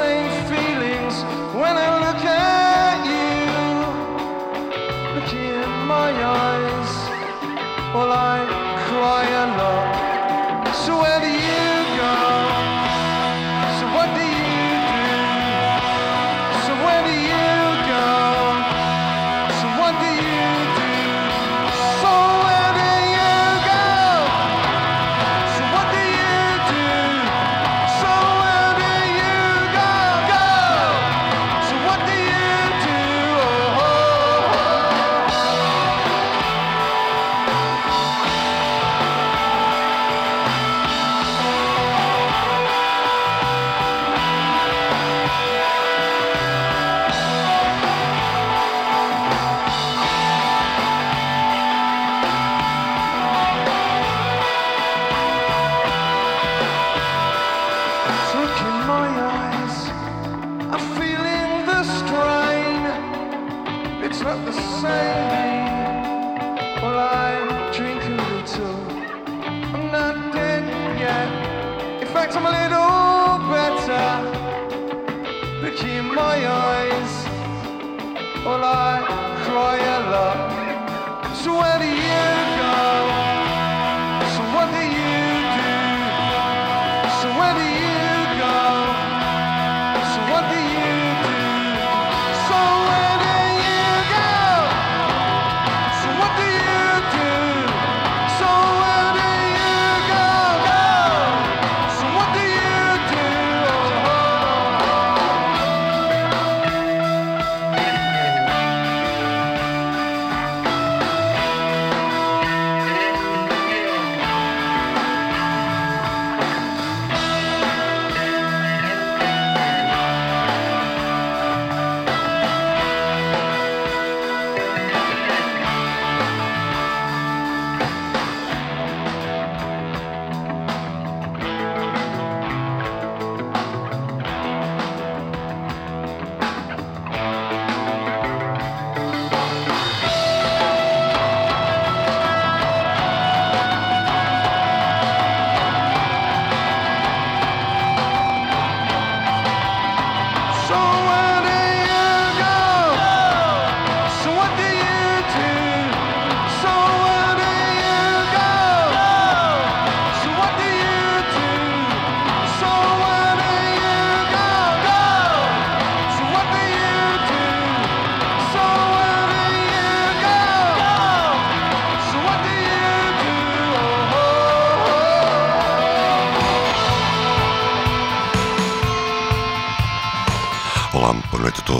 same feelings when I look at you. Look in my eyes, all I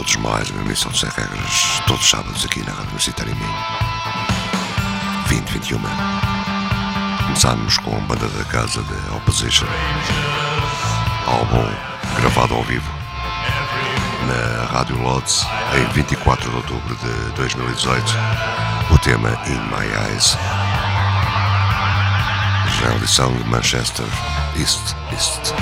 todos mais uma emissão sem regras, todos os sábados aqui na Rádio Universitária em mim. 2021. Começámos com a banda da casa de Opposition. Álbum gravado ao vivo na Rádio Lodz em 24 de outubro de 2018. O tema In My Eyes. Já é de Manchester East East.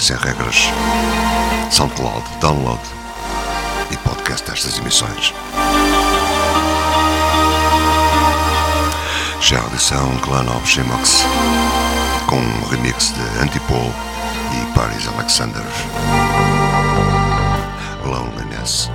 Sem regras, SoundCloud, download e podcast destas emissões. Já a audição Clan of Shimox, com um remix de Antipol e Paris Alexander. Loneliness.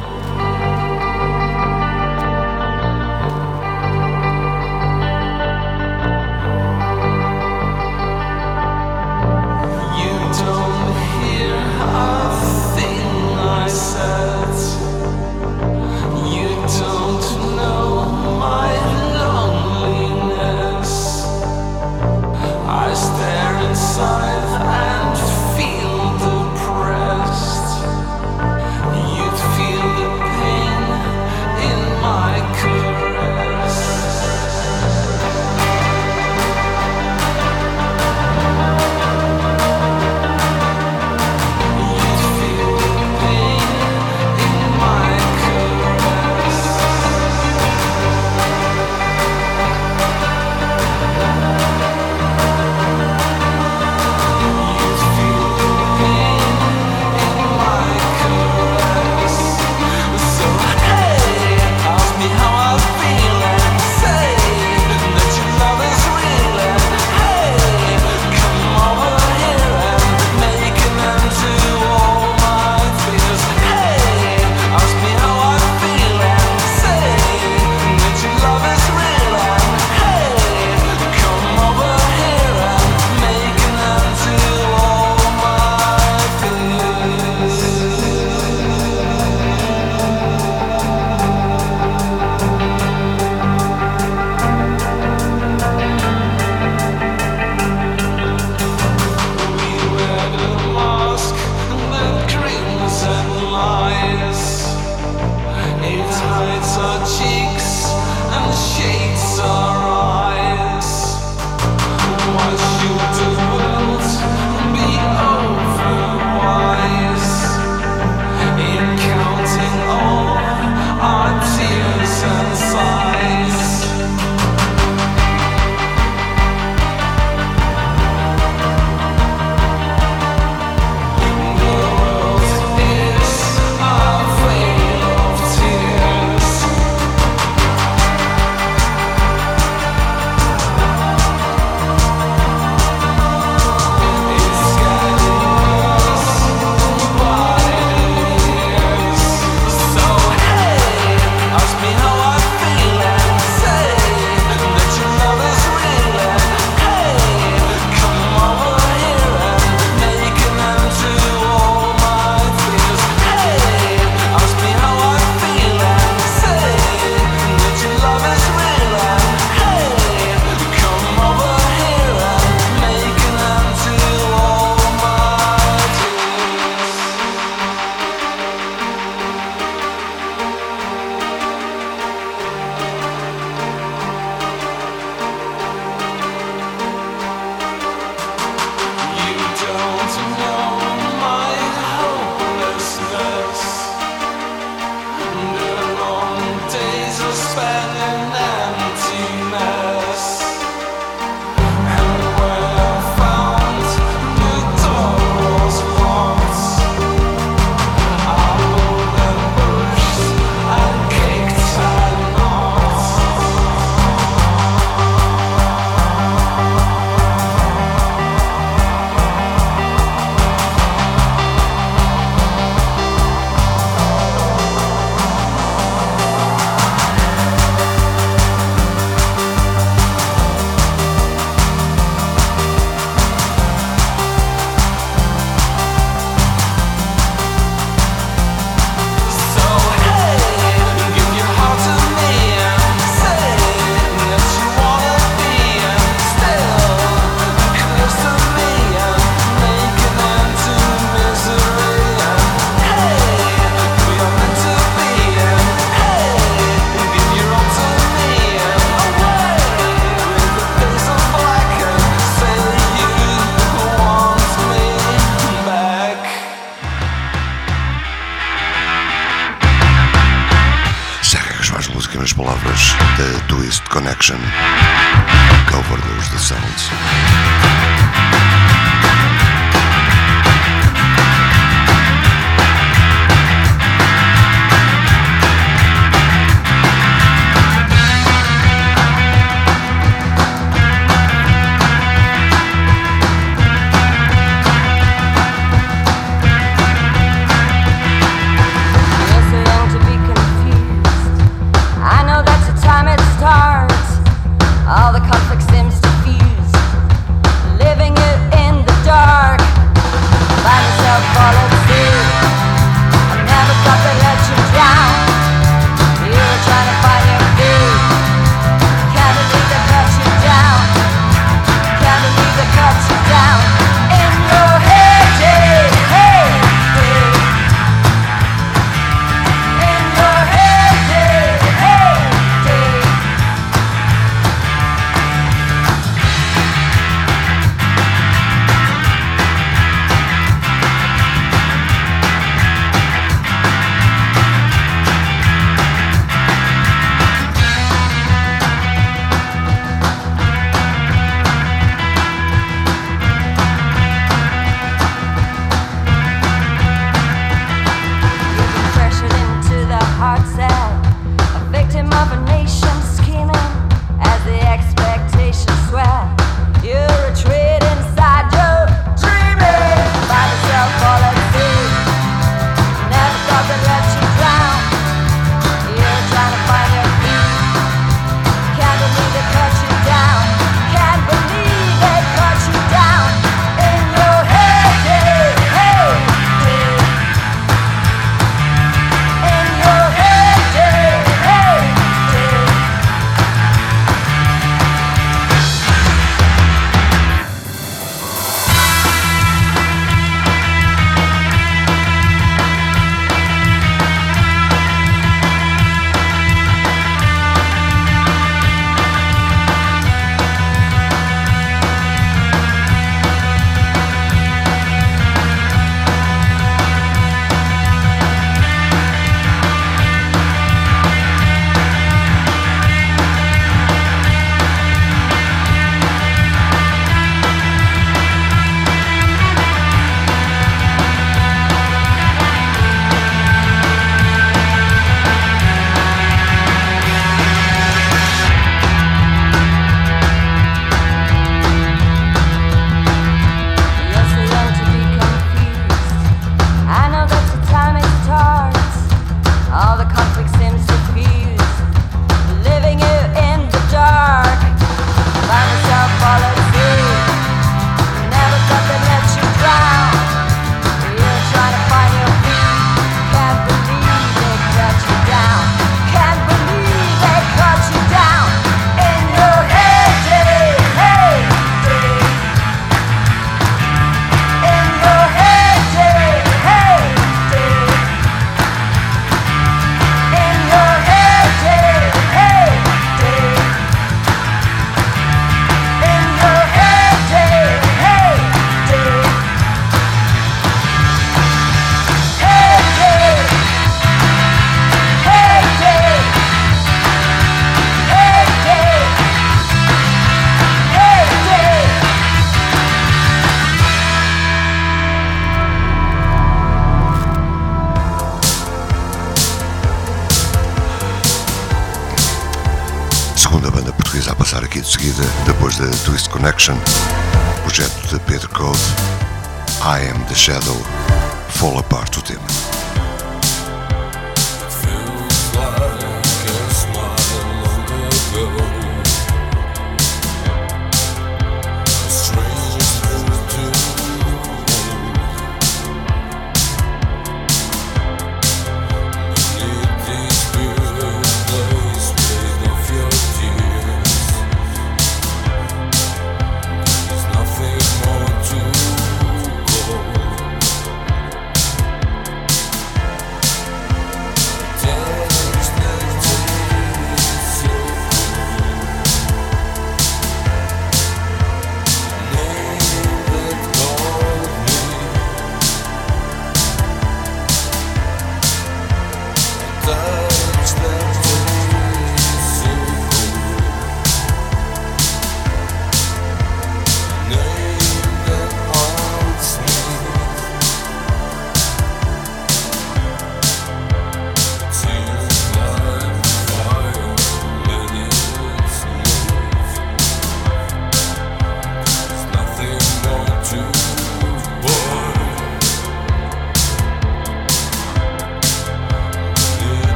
Da Twist Connection. Cover those the sounds. Shadow, sun.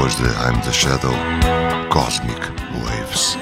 Depois de I'm the Shadow, Cosmic Waves.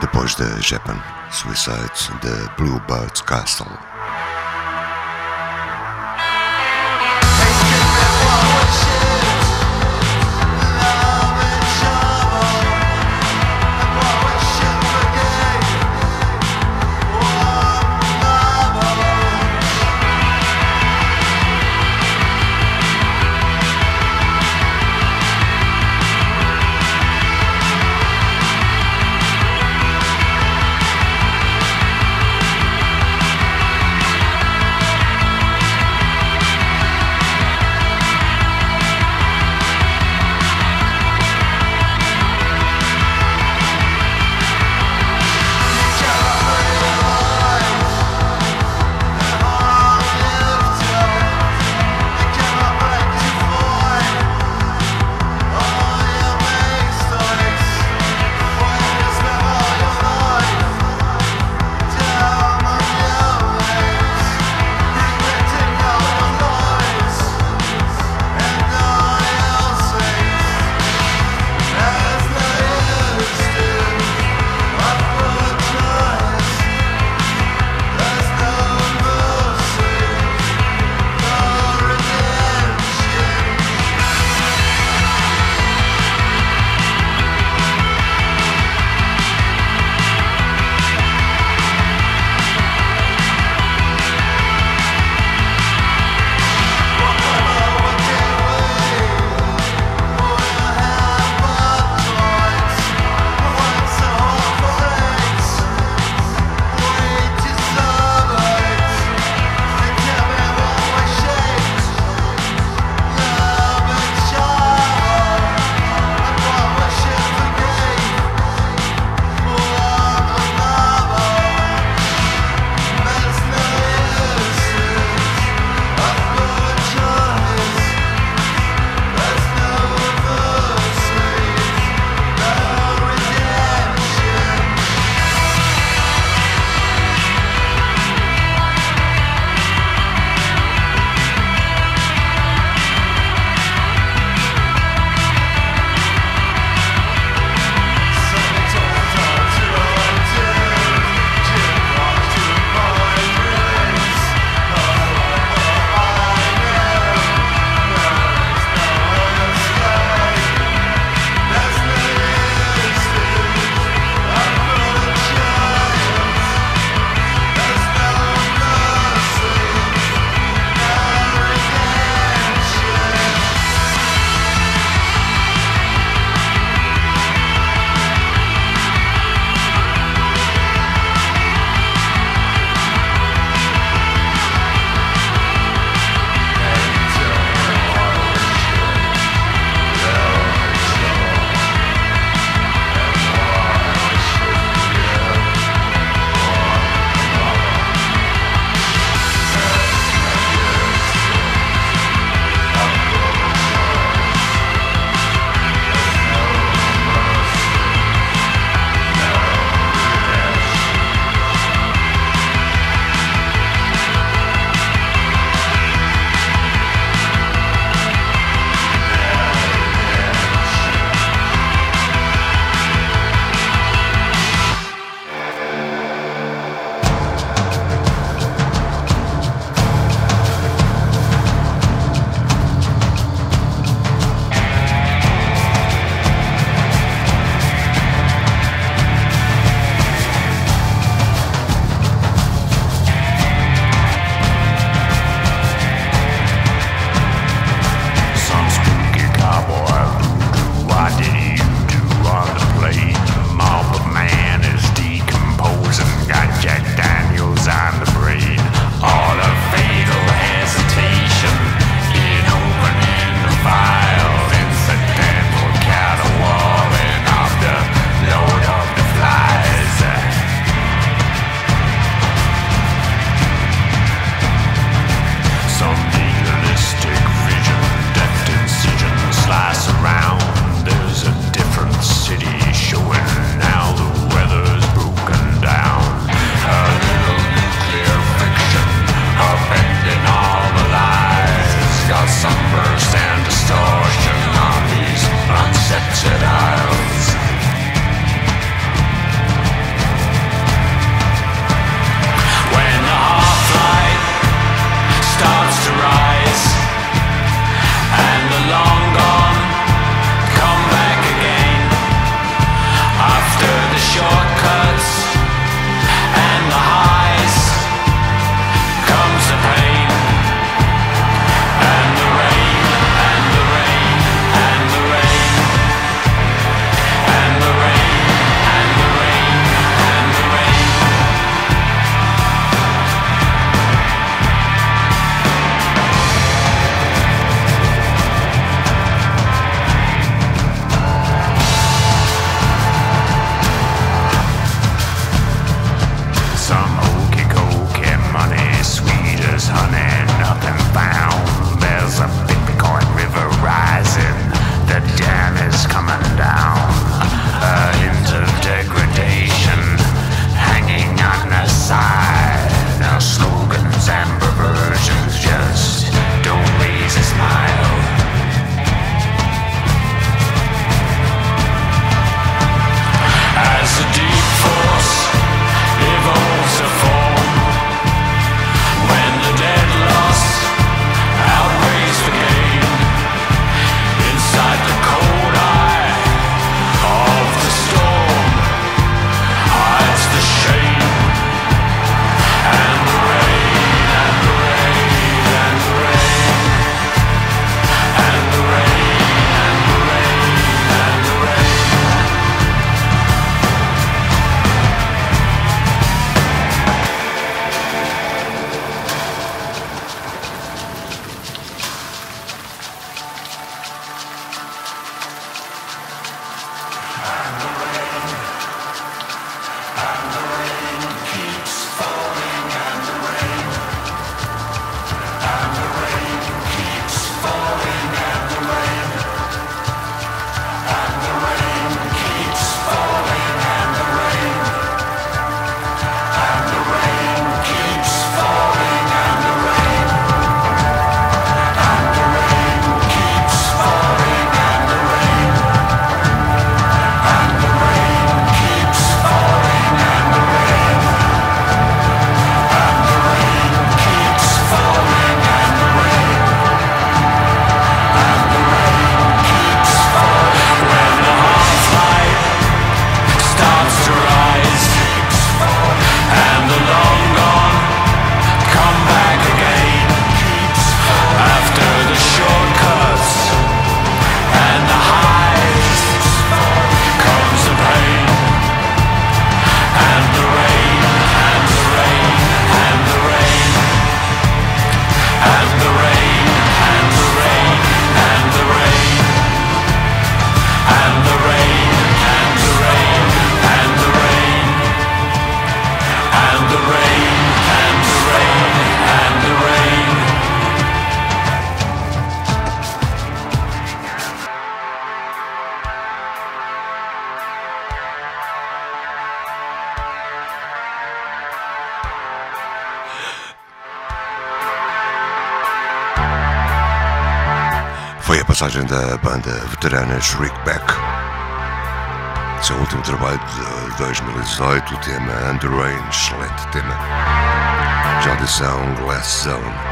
Depois de Japan Suicides, da Bluebird Castle. Passagem da banda veterana Shriekback. Seu último trabalho de 2018, o tema Under Rain, excelente tema. Já audição Glass Zone.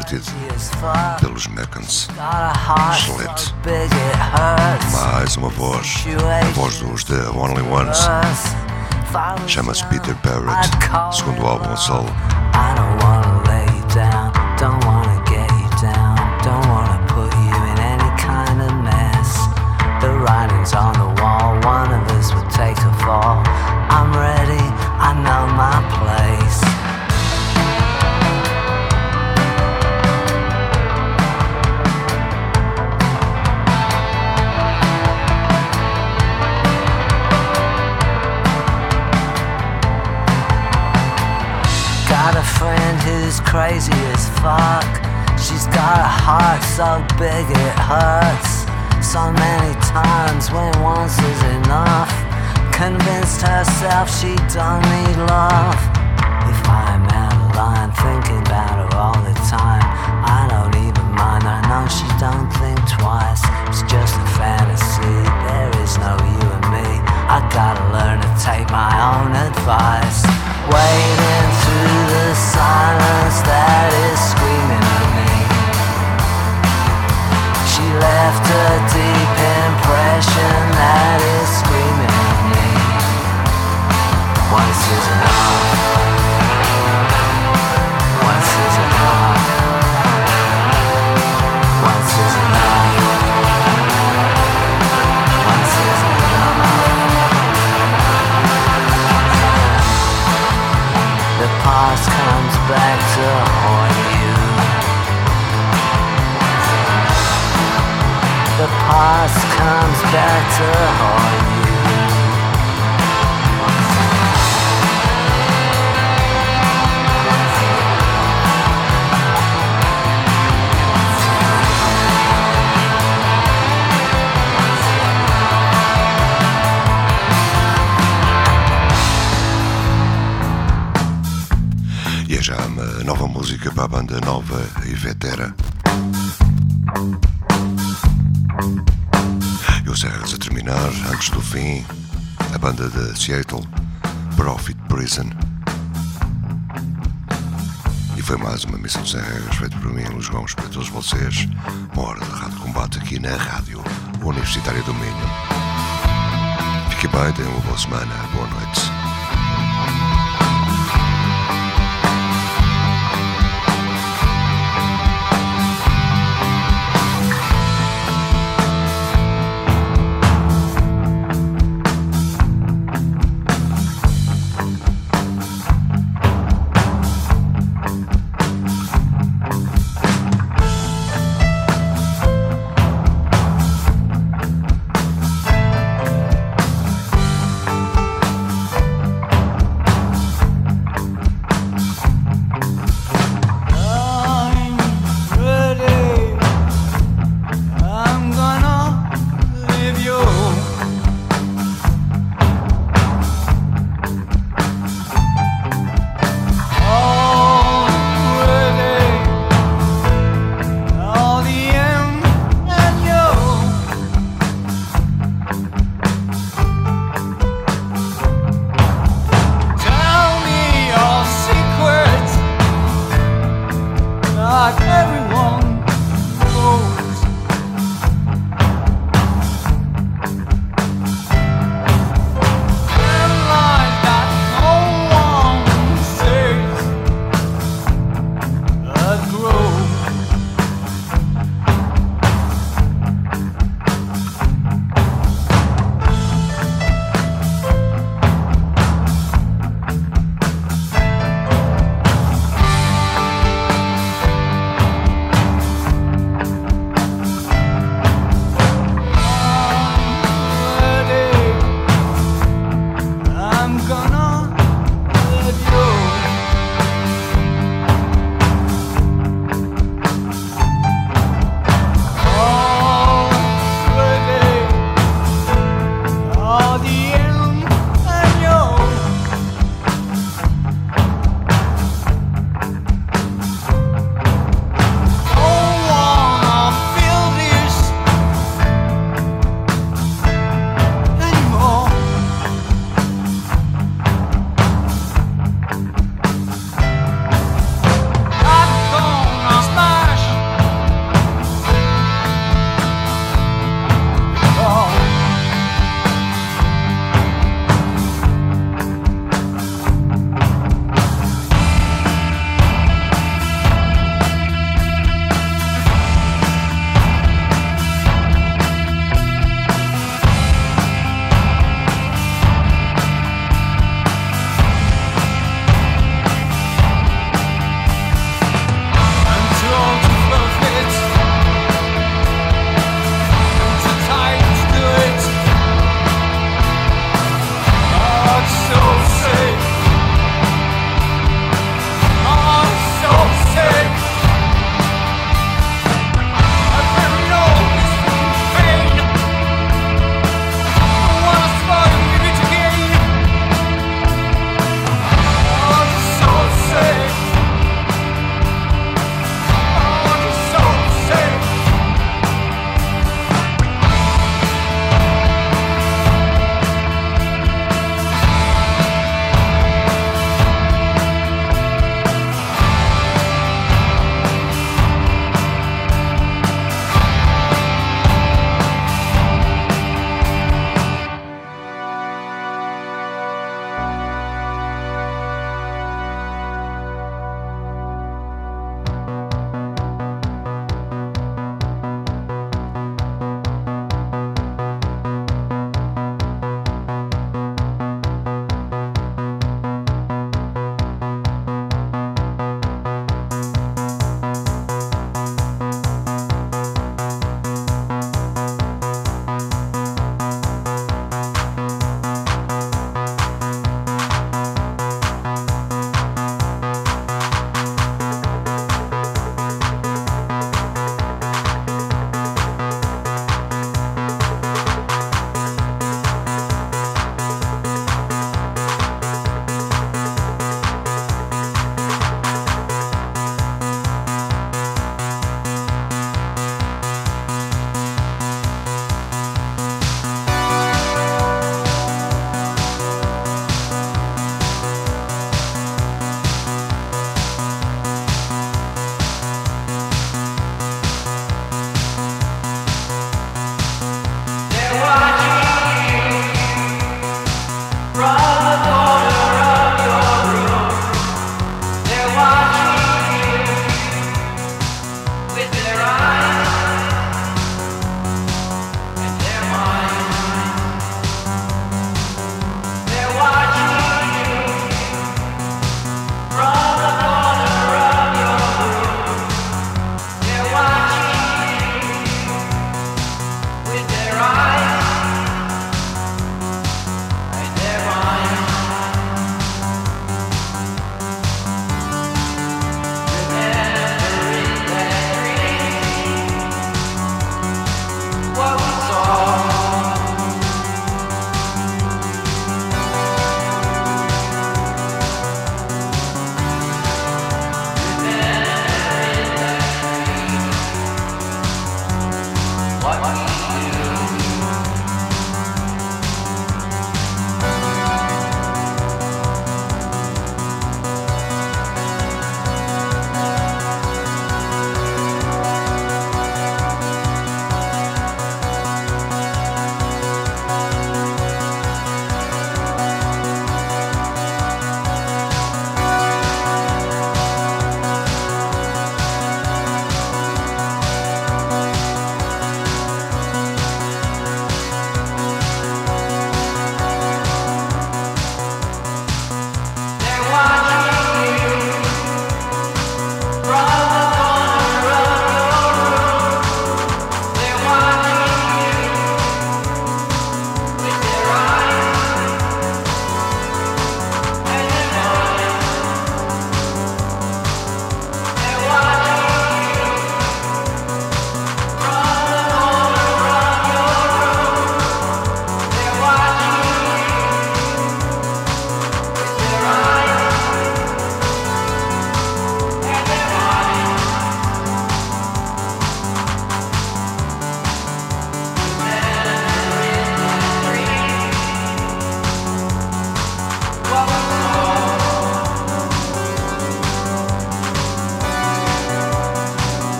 Converted pelos Mechans. Excelente. Mais uma voz, a voz dos The Only Ones. Chama-se Peter Parrott, segundo álbum solo. Many times when once is enough. Convinced herself she don't need love. If I'm out of line thinking about her all the time, I don't even mind. I know she don't think twice. It's just a fantasy. There is no you and me. I gotta learn to take my own advice. Waiting through the silence that is screaming at me. She left a deep that is screaming at me. Once is enough. Once is enough. Once is enough. Once is enough. The past comes back to E é já uma nova música para a banda nova e vetera. E o Serras a terminar, antes do fim, a banda de Seattle, Profit Prison. E foi mais uma missão sem regras feita por mim, Luís Gomes, para todos vocês. Uma hora de rádio combate aqui na Rádio Universitária do Minho. Fique bem, tenham uma boa semana, boa noite.